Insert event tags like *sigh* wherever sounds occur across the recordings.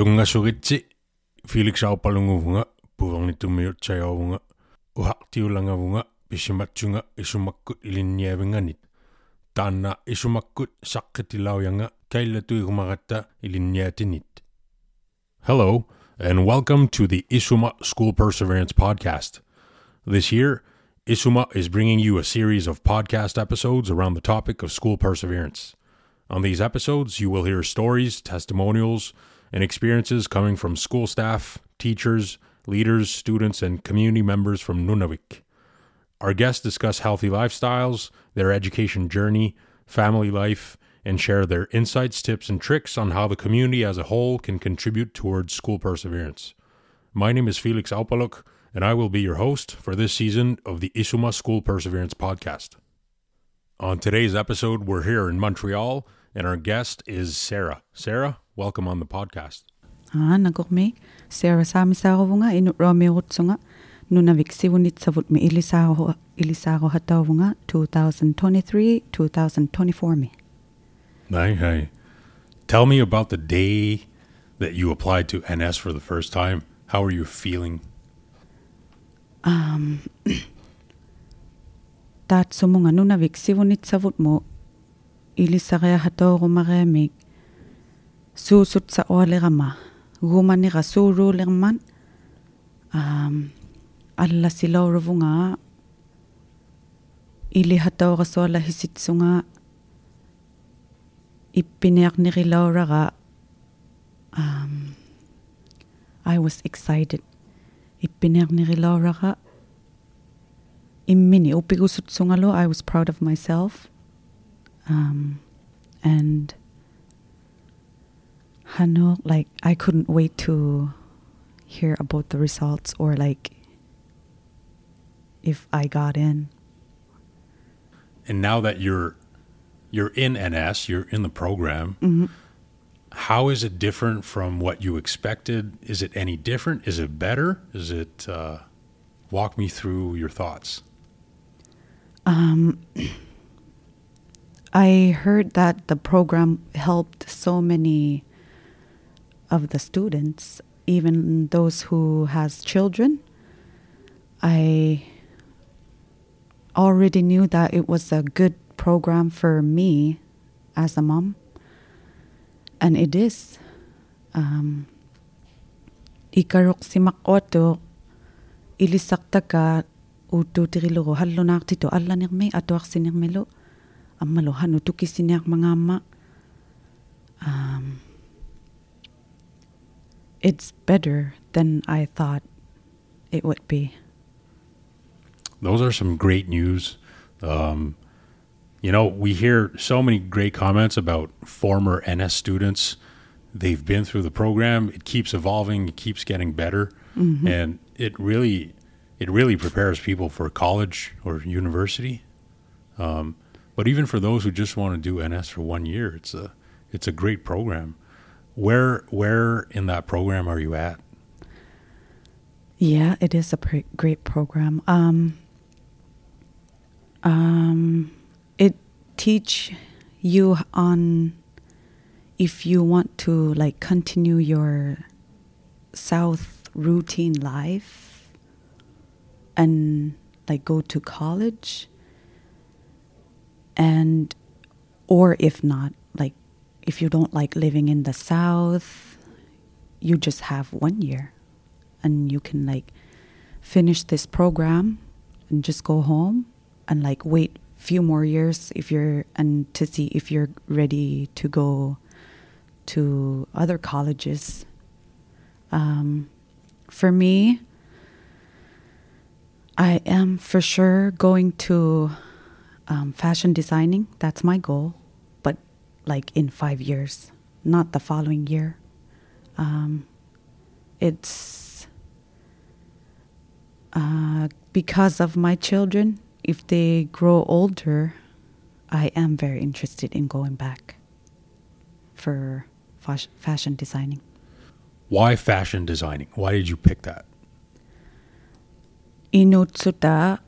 Tungasugitsi Felix Aupalunguvunga pisimatsunga isumakkut ilinniavinganit isumakkut ilinniatinit Hello and welcome to the Isuma School Perseverance podcast. This year, Isuma is bringing you a series of podcast episodes around the topic of school perseverance. On these episodes, you will hear stories, testimonials, and experiences coming from school staff, teachers, leaders, students, and community members from Nunavik. Our guests discuss healthy lifestyles, their education journey, family life, and share their insights, tips, and tricks on how the community as a whole can contribute towards school perseverance. My name is Felix Aupaluk, and I will be your host for this season of the Isuma School Perseverance podcast. On today's episode, we're here in Montreal, and our guest is Sarah. Sarah, welcome on the podcast. Ah, nagokmi. Sarah Samisarovunga inut Romirutsunga. Nunavik sivunitsavut mi ilisaro ilisaro hatavunga 2023-2024 mi. Hi, hi. Tell me about the day that you applied to NS for the first time. How are you feeling? Um *clears throat* Taat sumunga Nunavik sivunitsavut mo ilisarea hatorumareamik. Suusut sa oalerama. Gumanira suuruulerman. Um, alla silauravunga. Ili hataurasoala hisitsunga. Ippinearnirilauraga. Um, I was excited. Ippinearnirilauraga. Immini upigusutsungalo. I was proud of myself. Um, and Hano, like I couldn't wait to hear about the results or like if I got in. And now that you're you're in NS, you're in the program. Mm-hmm. How is it different from what you expected? Is it any different? Is it better? Is it uh, walk me through your thoughts? Um, *clears throat* I heard that the program helped so many of the students, even those who has children. I already knew that it was a good program for me as a mom, and it is. Um, ikarok simak oto ilisaktaka utu tiriluro hallo naktito alla nirme atuak sinirmelo ammalo hanu tuki siniak mangama um, it's better than I thought it would be. Those are some great news. Um, you know, we hear so many great comments about former NS students. They've been through the program. It keeps evolving. It keeps getting better, and it really, it really prepares people for college or university. Um, but even for those who just want to do NS for one year, it's a, it's a great program. Where, where in that program are you at? Yeah, it is a pre- great program. Um, um, it teach you on if you want to like continue your South routine life and like go to college and or if not if you don't like living in the south you just have one year and you can like finish this program and just go home and like wait few more years if you're and to see if you're ready to go to other colleges. Um, for me i am for sure going to um, fashion designing. That's my goal like in five years not the following year um, it's uh, because of my children if they grow older i am very interested in going back for fas- fashion designing Why fashion designing? Why did you pick that? inutsuta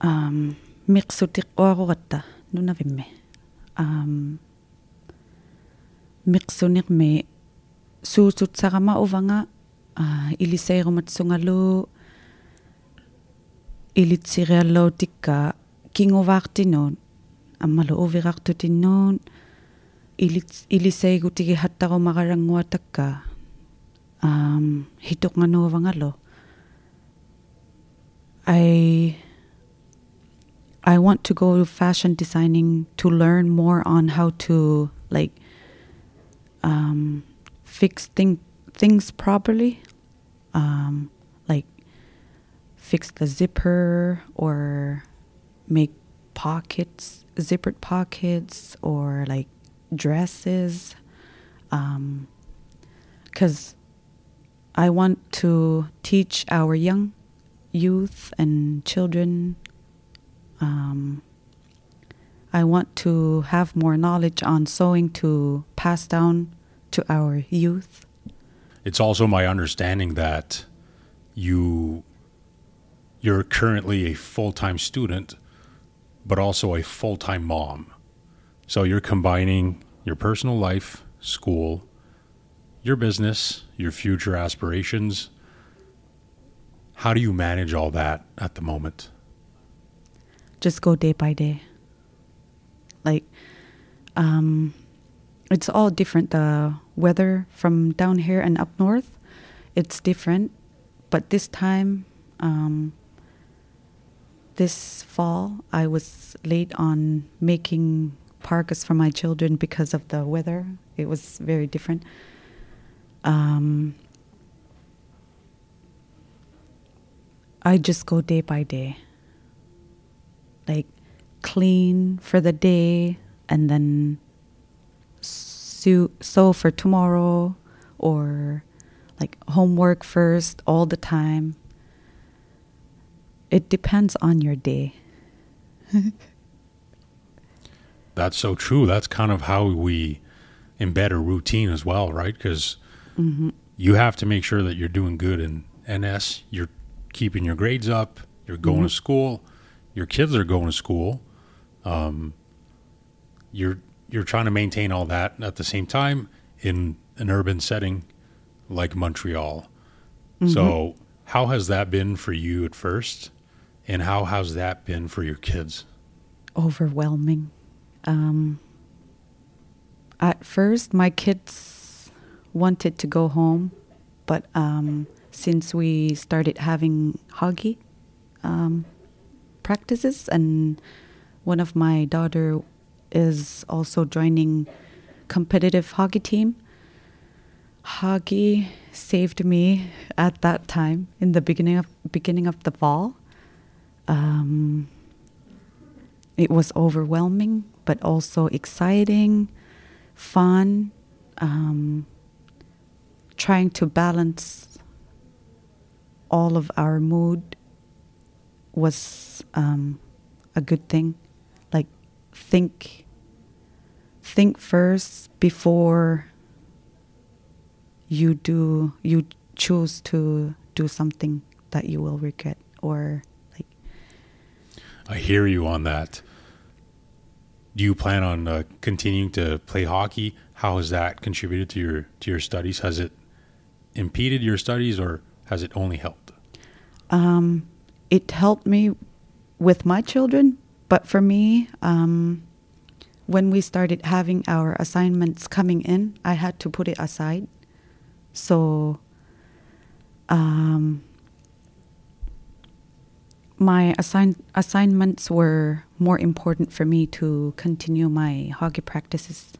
um, miqsutiqquarugatta nunavimme аам миксунерми суусутсарама уванга а илисееруматсунгалу илитсириаллоутикка кингуваартинуун аммалу увирартутиннуун илит илисеигутиги хаттарумаралангуатакка аам хитоқнгануувангалу ай I want to go to fashion designing to learn more on how to like um, fix thing, things properly, um, like fix the zipper or make pockets, zippered pockets, or like dresses, because I want to teach our young youth and children. Um, I want to have more knowledge on sewing to pass down to our youth. It's also my understanding that you you're currently a full-time student but also a full-time mom. So you're combining your personal life, school, your business, your future aspirations. How do you manage all that at the moment? Just go day by day. Like, um, it's all different. The weather from down here and up north, it's different. But this time, um, this fall, I was late on making parkas for my children because of the weather. It was very different. Um, I just go day by day. Like clean for the day and then sew, sew for tomorrow or like homework first all the time. It depends on your day. *laughs* That's so true. That's kind of how we embed a routine as well, right? Because mm-hmm. you have to make sure that you're doing good in NS. You're keeping your grades up. You're going mm-hmm. to school. Your kids are going to school. Um, you're you're trying to maintain all that at the same time in an urban setting like Montreal. So, how has that been for you at first, and how has that been for your kids? overwhelming. Um, at first, my kids wanted to go home, but um, since we started having hockey um, practices, and one of my daughter is also joining competitive hockey team, hockey saved me at that time in the beginning of beginning of the fall. Um, it was overwhelming, but also exciting, fun. Um, trying to balance all of our mood was um, a good thing. Like think, think first before you do you choose to do something that you will regret or like I hear you on that. Do you plan on uh, continuing to play hockey? How has that contributed to your to your studies? Has it impeded your studies, or has it only helped? um, it helped me with my children, but for me, um, when we started having our assignments coming in, I had to put it aside. So, um, my assign- assignments were more important for me to continue my hockey practices.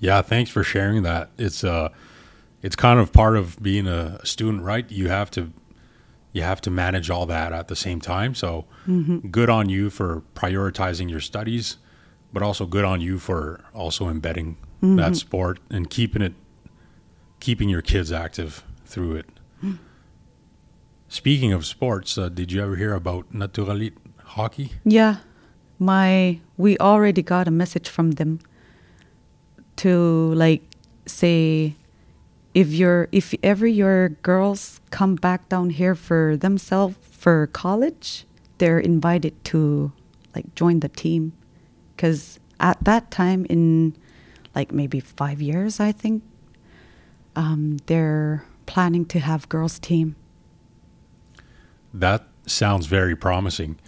Yeah, thanks for sharing that. It's uh, it's kind of part of being a student, right? You have to you have to manage all that at the same time. So, mm-hmm. good on you for prioritizing your studies, but also good on you for also embedding that mm-hmm. sport and keeping it keeping your kids active through it. Mm. Speaking of sports, uh, did you ever hear about Naturalit hockey? Yeah, my we already got a message from them to like say if you're if ever your girls come back down here for themselves for college, they're invited to like join the team because at that time in like maybe five years, I think. Um, they're planning to have girls team. That sounds very promising.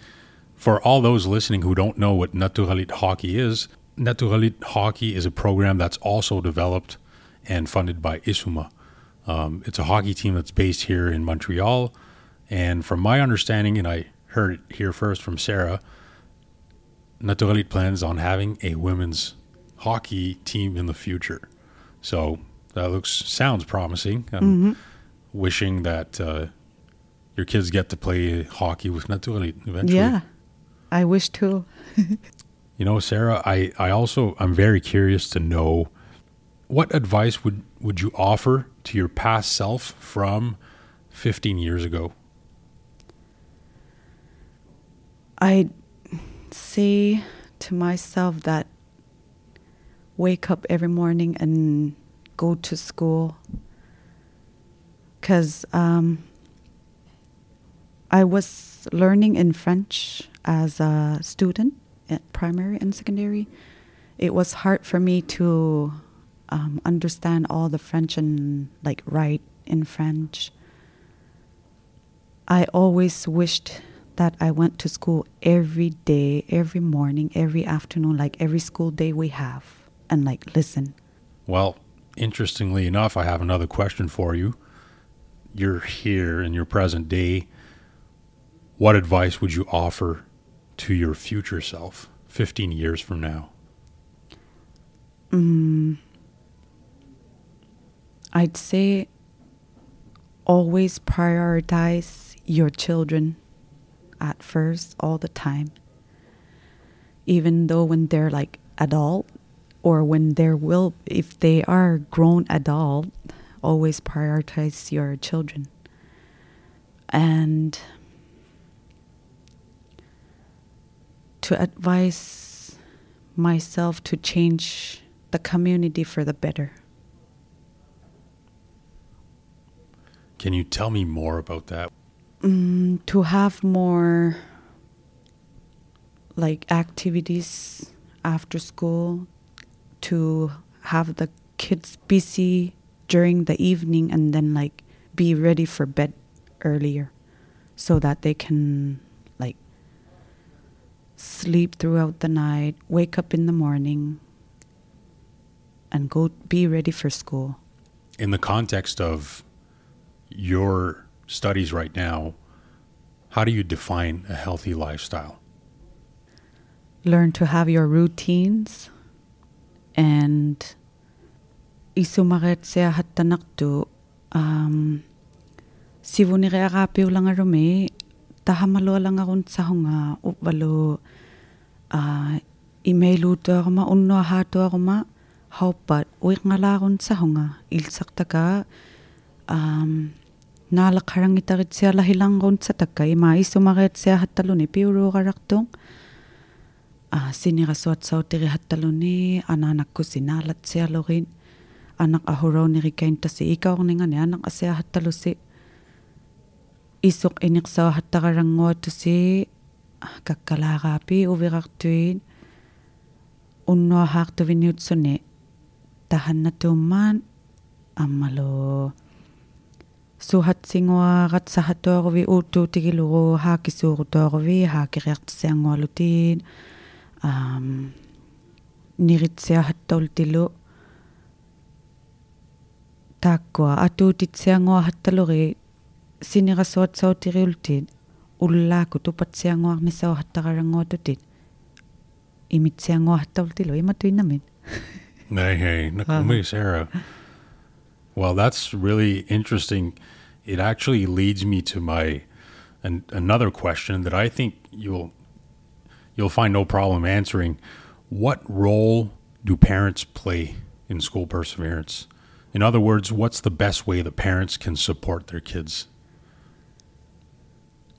For all those listening who don't know what Naturalit Hockey is, Naturalit Hockey is a program that's also developed and funded by Isuma. Um, it's a hockey team that's based here in Montreal. And from my understanding, and I heard it here first from Sarah, Naturalit plans on having a women's hockey team in the future. So that looks sounds promising. I'm Mm-hmm. wishing that uh, your kids get to play hockey with Naturalit eventually. Yeah, I wish too. *laughs* You know, Sarah, I, I also I'm very curious to know what advice would, would you offer to your past self from 15 years ago? I say to myself that wake up every morning and go to school because um, I was learning in French as a student at primary and secondary. It was hard for me to um, understand all the French and like write in French. I always wished that I went to school every day, every morning, every afternoon, like every school day we have, and like listen. Well, interestingly enough, I have another question for you. You're here in your present day. What advice would you offer to your future self 15 years from now? Mm, I'd say always prioritize your children at first, all the time. Even though when they're like adult or when there will, if they are grown adult, always prioritize your children. And to advise myself to change the community for the better. Can you tell me more about that? Mm, to have more like activities after school, to have the kids busy during the evening and then like be ready for bed earlier so that they can like sleep throughout the night, wake up in the morning and go be ready for school. In the context of your studies right now, how do you define a healthy lifestyle? learn to have your routines and isumaret siya hatanak tu um, sivunire arapiw lang arumi tahamalo lang akong sa hunga upalo uh, imailuto ako ma unno hato ako ma haupat uik ngala akong sa hunga ilsak taka um, nalakharang itarit siya lahilang akong sa taka ima isumaret siya hataluni piuro karaktong ah sinirasuat sa tiri hataluni ananak ko sinalat siya lorin. Anak ahuraw ni rikain ta si ikaw ni nga ni anak asya hatalo si. Isok inik sa hatakarangwa to si kakalarapi uviraktuin unno hak to vinut sone tahan na tuman amalo сугатсигуарат сахатоорви ууттуутигилуруу хаакисууруторви хаакериартсиангуалутиин аам ниритсиахаттаултилу тааккуа. Атуутитсиангуа хатталури синерасуатсаутириултиит уллааку тупатсиангуарнисаа хаттаралангуутутит имитсиангуа хаттаултилу иматуиннамин Nei, hei, *laughs* nu kommer ju Sarah. Well, that's really interesting. It actually leads me to my an, another question that I think you'll you'll find no problem answering. What role do parents play in school perseverance? In other words, what's the best way that parents can support their kids?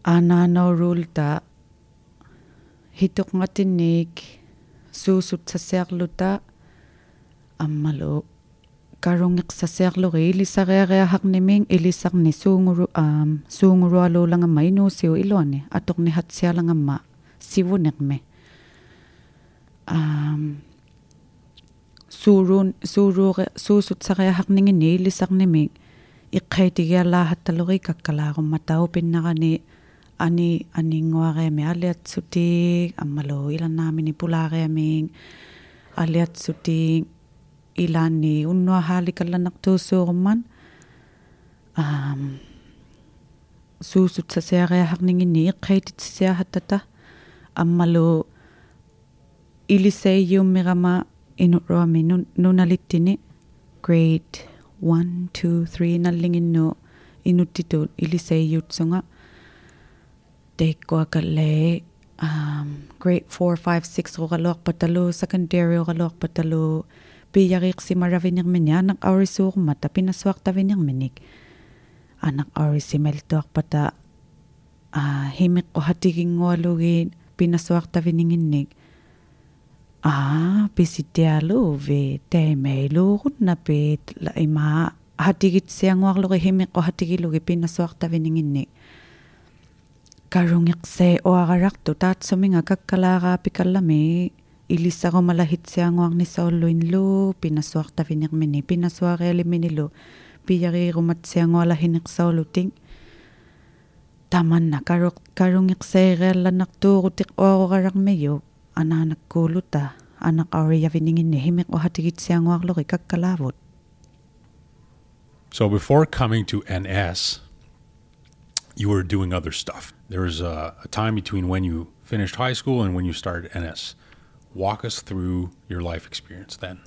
anano rulta hitok nga tinig susut sa serluta karong iksaser lo re lisarere hakneming ilisar ni sunguru am um, sunguru alo lang ang maino siyo ilone atok ni hatsya lang ang ma siwunek me um, surun surure susut saraya hakningin ni lisarneming iqqaitigia laahattalori kakkalaarum matau pinnarani ani aninguareami aliatsutik ammalo ilannaamini pulaareaming aliatsutik ilani. Unnuahaalikallannartuussuurumman um suusutsasiariahaqningini iqqaititsisiahattata ammalu iliseiummirama inuruami nunalittini grade 1 2 3 nallinginnu inuttitut iliseiutsunga teikkuakalle um grade 4 5 6 roqaluarpatalu secondary roqaluarpatalu пияриксималавинермини анак аурисуурма тапинасуартавинерминик анак аурисималтуарпата а химиккухатигингуалугиин пинасуартавинингинник аа писитиалууви таимаилуугуннапит имаа хатигитсиангуарлуги химиккухатигилуги пинасуартавинингинник карунгерсэ оараларту таатсуминга каккалаараа пикаллами So before coming to NS, you were doing other stuff. There was a time between when you finished high school and when you started NS. Walk us through your life experience then.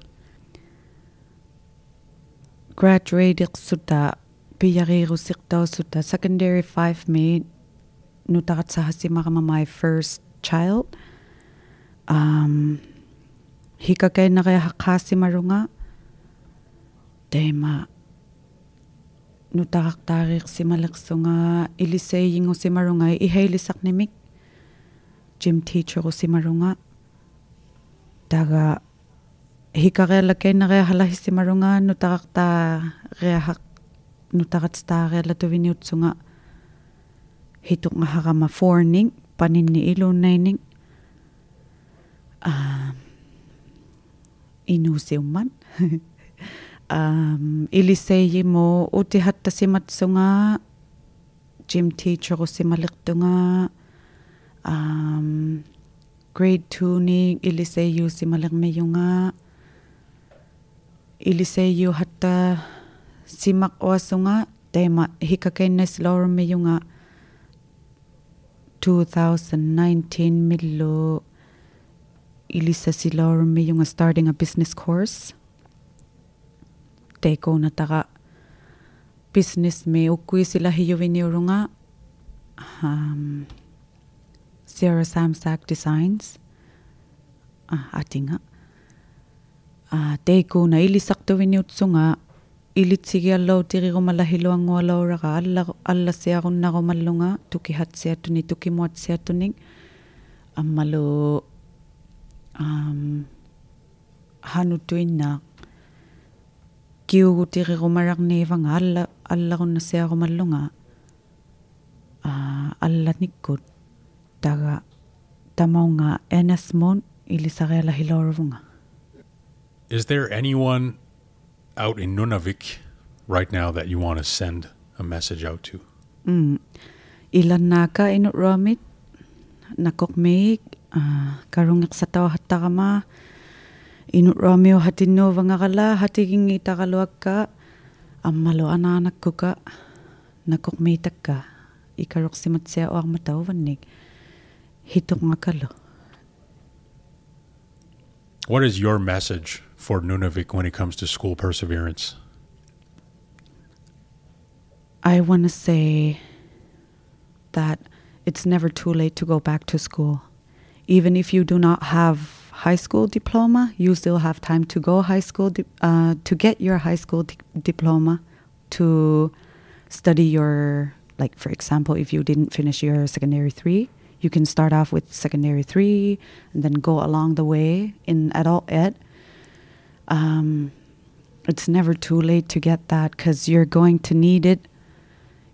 graduateqsuta piyariirusiqtausuta secondary 5 mi nutaqatsahasimaqama my first child. Um hikakainnariahaqqaassimarunga teema nutaqaqtaariqsimaleqsunga iliseiingusimarunga ihailisaqnimik gym тага хикариаллаккаиннериа халахиссималунгаанну тарартаа риахак нутаратстаариала тувиниутсунга хитунгахарама форнинг панинни илууннайнинг аа инусиумман ам илисейимо утихаттасиматсунгаа gym teacher усималертунгаа ам grade 2 ni iliseiyu simaliqmiyunga iliseiyu hatta simaq oasunga tema hikakainnas lormiyunga 2019 millu ilisa silormiyunga starting a business course. Teko na taga business me. Ukui sila hiyuviniurunga um, Sarah Samstag Designs. Ah, Atinga teikuna ah, ilisartuvini utsunga ilitsigi tirirumalahilluangualouraga alla allasiarunnarumalluga tukihatsiatuni tukimuatsiatunik аммалу ам ханутуиннаа киугутирирумаларнииванга алла аллеруннассиарумаллунга ah, alla nikut. Taga tamaunga enasmon ilisarialahiloruvunga Is there anyone out in Nunavik right now that you want to send a message out to? Mm. Ilannaka inut ramit nakokmeik uh, karungik sa tao hatakama inut ramio hatino vangakala hatiging itakaluag ka. Ammalo ananak ko ka. Nakokmeitak ka ikarok simat siya o mataw vanig hitok nga kalo What is your message for Nunavik when it comes to school perseverance? I want to say that it's never too late to go back to school. Even if you do not have high school diploma, you still have time to go high school di- uh, to get your high school di- diploma to study your like for example, if you didn't finish your secondary 3, you can start off with secondary 3 and then go along the way in adult ed. Um, it's never too late to get that because you're going to need it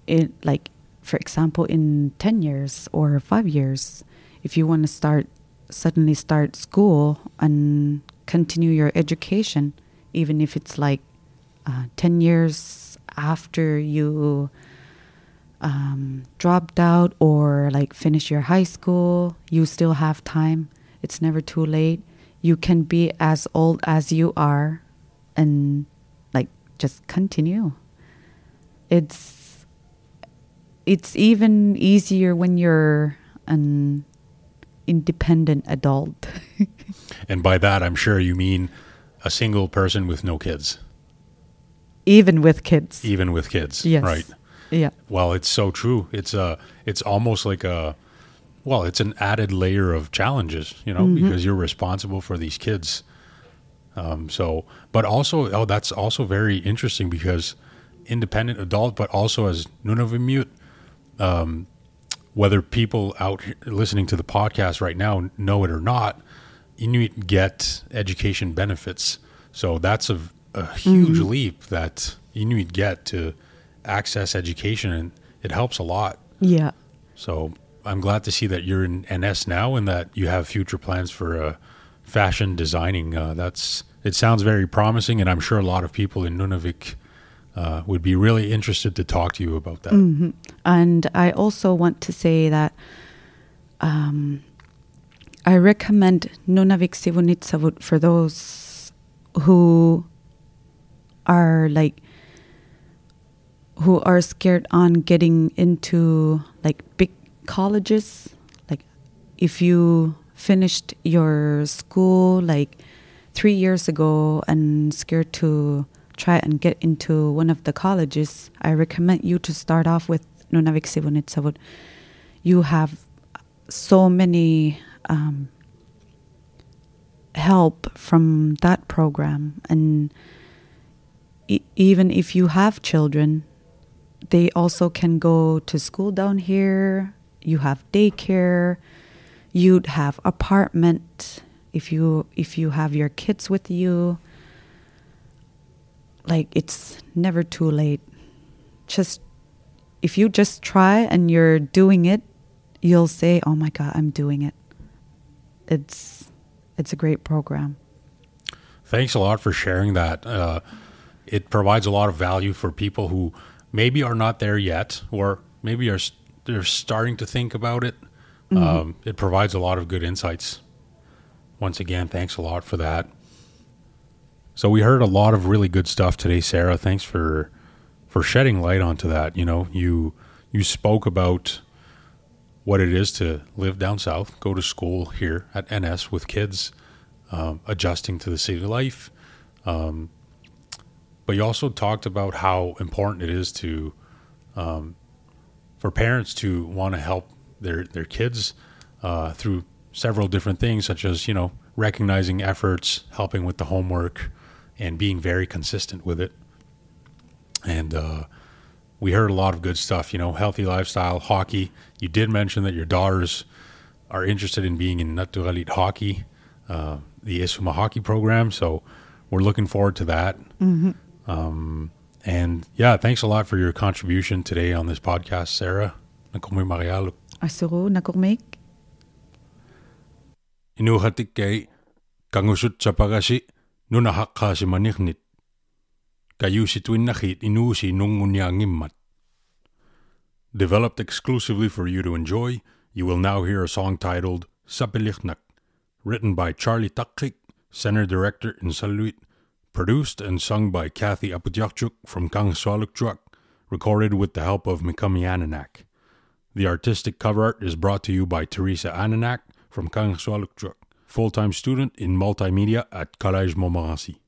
it like for example in 10 years or 5 years if you want to start suddenly start school and continue your education, even if it's like uh, 10 years after you um, dropped out or like finish your high school, you still have time. It's never too late. You can be as old as you are and like just continue. It's it's even easier when you're an independent adult. *laughs* And by that, I'm sure you mean a single person with no kids, even with kids. even with kids. Yes. Right. Yeah. Well, it's so true. It's a, it's almost like a, well, it's an added layer of challenges, you know, because you're responsible for these kids. Um, so, but also, oh, that's also very interesting because independent adult, but also as Nunavimmiut, um, whether people out listening to the podcast right now know it or not, Inuit get education benefits. So that's a, a huge leap that Inuit get to access education, and it helps a lot. Yeah. So I'm glad to see that you're in NS now and that you have future plans for uh, fashion designing. Uh, that's it sounds very promising, and I'm sure a lot of people in Nunavik uh, would be really interested to talk to you about that. hmm And I also want to say that um, I recommend Nunavik Sivunitsavut for those who are like who are scared on getting into like big colleges. Like if you finished your school like three years ago and scared to try and get into one of the colleges, I recommend you to start off with Nunavik Sivunitsavut. You have so many um, help from that program, and e- even if you have children, they also can go to school down here. You have daycare. You'd have apartment if you if you have your kids with you like it's never too late just if you just try and you're doing it you'll say oh my god i'm doing it it's it's a great program Thanks a lot for sharing that. Uh, it provides a lot of value for people who maybe are not there yet, or maybe are they're starting to think about it. Um, it provides a lot of good insights. Once again, thanks a lot for that. So we heard a lot of really good stuff today, Sarah. Thanks for for shedding light onto that. You know, you you spoke about what it is to live down south, go to school here at NS with kids, um, adjusting to the city life. Um, but you also talked about how important it is to um, for parents to want to help their their kids uh, through several different things, such as you know recognizing efforts, helping with the homework, and being very consistent with it. And uh, we heard a lot of good stuff. You know, healthy lifestyle, hockey. You did mention that your daughters are interested in being in Naturalit hockey, uh, the Isuma hockey program. So we're looking forward to that. Um, and yeah, thanks a lot for your contribution today on this podcast, Sarah. Nakomi Marialo. asuro nakurmik Inuhatik kay kangusut sa pagasi si maniknit. Kayu si nungunya ngimmat. Developed exclusively for you to enjoy, you will now hear a song titled Sapilichnak, written by Charlie Takrik, center director in Salluit, produced and sung by Kathy Apudjakchuk from Kangiqsualujjuaq, recorded with the help of Mikami Ananak. The artistic cover art is brought to you by Teresa Ananak from Kangiqsualujjuaq, full-time student in multimedia at Collège Montmorency.